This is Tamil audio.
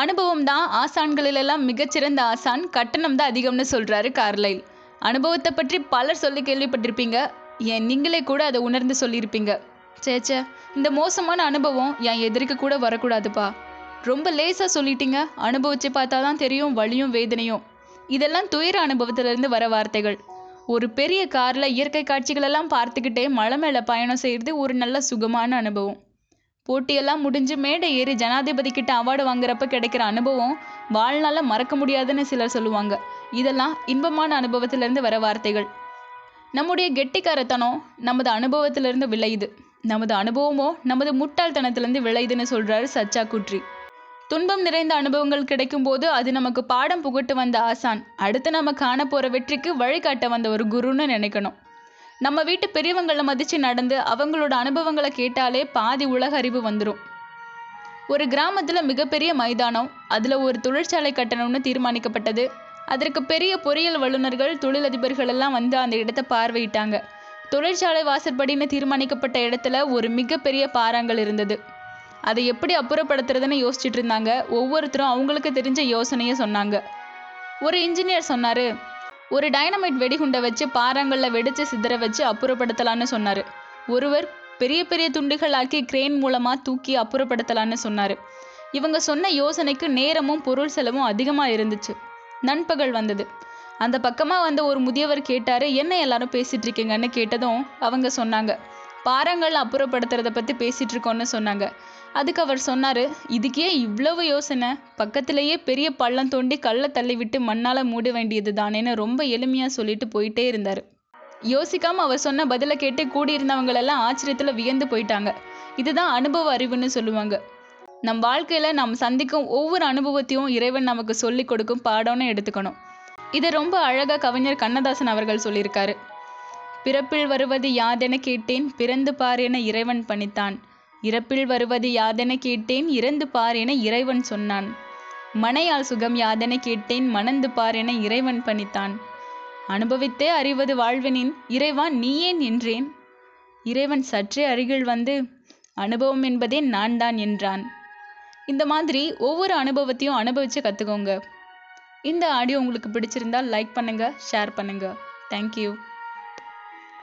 அனுபவம் தான் ஆசான்களிலெல்லாம் மிகச்சிறந்த ஆசான் கட்டணம் தான் அதிகம்னு சொல்கிறாரு கார்லைல். அனுபவத்தை பற்றி பலர் சொல்லி கேள்விப்பட்டிருப்பீங்க. ஏன் நீங்களே கூட அதை உணர்ந்து சொல்லியிருப்பீங்க. சேச்சே இந்த மோசமான அனுபவம் என் எதிரிக்கு கூட வரக்கூடாதுப்பா. ரொம்ப லேசாக சொல்லிட்டீங்க. அனுபவிச்சு பார்த்தா தான் தெரியும் வலியும் வேதனையும். இதெல்லாம் துயர அனுபவத்திலிருந்து வர வார்த்தைகள். ஒரு பெரிய காரில் இயற்கை காட்சிகளெல்லாம் பார்த்துக்கிட்டே மலை மேலே பயணம் செய்கிறது ஒரு நல்ல சுகமான அனுபவம். போட்டியெல்லாம் முடிஞ்சு மேடை ஏறி ஜனாதிபதி கிட்ட அவார்டு வாங்குறப்ப கிடைக்கிற அனுபவம் வாழ்நாளில் மறக்க முடியாதுன்னு சிலர் சொல்லுவாங்க. இதெல்லாம் இன்பமான அனுபவத்திலிருந்து வர வார்த்தைகள். நம்முடைய கெட்டிக்காரத்தனம் நமது அனுபவத்திலிருந்து விளையுது. நமது அனுபவமோ நமது முட்டாள்தனத்திலிருந்து விளையுதுன்னு சொல்றாரு சச்சா குட்ரி. துன்பம் நிறைந்த அனுபவங்கள் கிடைக்கும் போது அது நமக்கு பாடம் புகட்டு வந்த ஆசான். அடுத்து நம்ம காண போற வெற்றிக்கு வழிகாட்ட வந்த ஒரு குருன்னு நினைக்கணும். நம்ம வீட்டு பெரியவங்களை மதித்து நடந்து அவங்களோட அனுபவங்களை கேட்டாலே பாதி உலக அறிவு வந்துடும் ஒரு கிராமத்தில் மிகப்பெரிய மைதானம் அதில் ஒரு தொழிற்சாலை கட்டணம்னு தீர்மானிக்கப்பட்டது. அதற்கு பெரிய பொறியியல் வல்லுநர்கள் தொழிலதிபர்கள் எல்லாம் வந்து அந்த இடத்தை பார்வையிட்டாங்க. தொழிற்சாலை வாசற்படின்னு தீர்மானிக்கப்பட்ட இடத்துல ஒரு மிகப்பெரிய பாறாங்கல் இருந்தது. அதை எப்படி அப்புறப்படுத்துறதுன்னு யோசிச்சுட்டு இருந்தாங்க. ஒவ்வொருத்தரும் அவங்களுக்கு தெரிஞ்ச யோசனையை சொன்னாங்க. ஒரு இன்ஜினியர் சொன்னார் ஒரு டைனமைட் வெடிகுண்டை வச்சு பாறாங்கல்ல வெடிச்சு சிதற வச்சு அப்புறப்படுத்தலான்னு சொன்னார். ஒருவர் பெரிய பெரிய துண்டுகளாக்கி கிரேன் மூலமாக தூக்கி அப்புறப்படுத்தலான்னு சொன்னார். இவங்க சொன்ன யோசனைக்கு நேரமும் பொருள் செலவும் அதிகமாக இருந்துச்சு. நண்பகல் வந்தது. அந்த பக்கமாக வந்த ஒரு முதியவர் கேட்டார் என்ன எல்லாரும் பேசிட்டு இருக்கீங்கன்னு? கேட்டதும் அவங்க சொன்னாங்க பாறாங்கல் அப்புறப்படுத்துறத பற்றி பேசிகிட்டு இருக்கோன்னு சொன்னாங்க. அதுக்கு அவர் சொன்னார் இதுக்கே இவ்வளவு யோசனை. பக்கத்திலேயே பெரிய பள்ளம் தோண்டி கல்லை தள்ளி விட்டு மண்ணால் மூட வேண்டியது தானேன்னு ரொம்ப எளிமையாக சொல்லிட்டு போயிட்டே இருந்தார். யோசிக்காம அவர் சொன்ன பதிலை கேட்டு கூடியிருந்தவங்களெல்லாம் ஆச்சரியத்தில் வியந்து போயிட்டாங்க. இதுதான் அனுபவ அறிவுன்னு சொல்லுவாங்க. நம் வாழ்க்கையில் நாம் சந்திக்கும் ஒவ்வொரு அனுபவத்தையும் இறைவன் நமக்கு சொல்லிக் கொடுக்கும் பாடம்னு எடுத்துக்கணும். இதை ரொம்ப அழகாக கவிஞர் கண்ணதாசன் அவர்கள் சொல்லியிருக்காரு. பிறப்பில் வருவது யாதென கேட்டேன் பிறந்து பார் என இறைவன் பணித்தான். இறப்பில் வருவது யாதென கேட்டேன் இறந்து பார் என இறைவன் சொன்னான். மனையால் சுகம் யாதென கேட்டேன் மணந்து பார் என இறைவன் பணித்தான். அனுபவித்தே அறிவது வாழ்வெனின் இறைவா நீ ஏன் என்றேன். இறைவன் சற்றே அருகில் வந்து அனுபவம் என்பதே நான் தான் என்றான். இந்த மாதிரி ஒவ்வொரு அனுபவத்தையும் அனுபவித்து கற்றுக்கோங்க இந்த ஆடியோ உங்களுக்கு பிடிச்சிருந்தால் லைக் பண்ணுங்கள் ஷேர் பண்ணுங்கள் தேங்க்யூ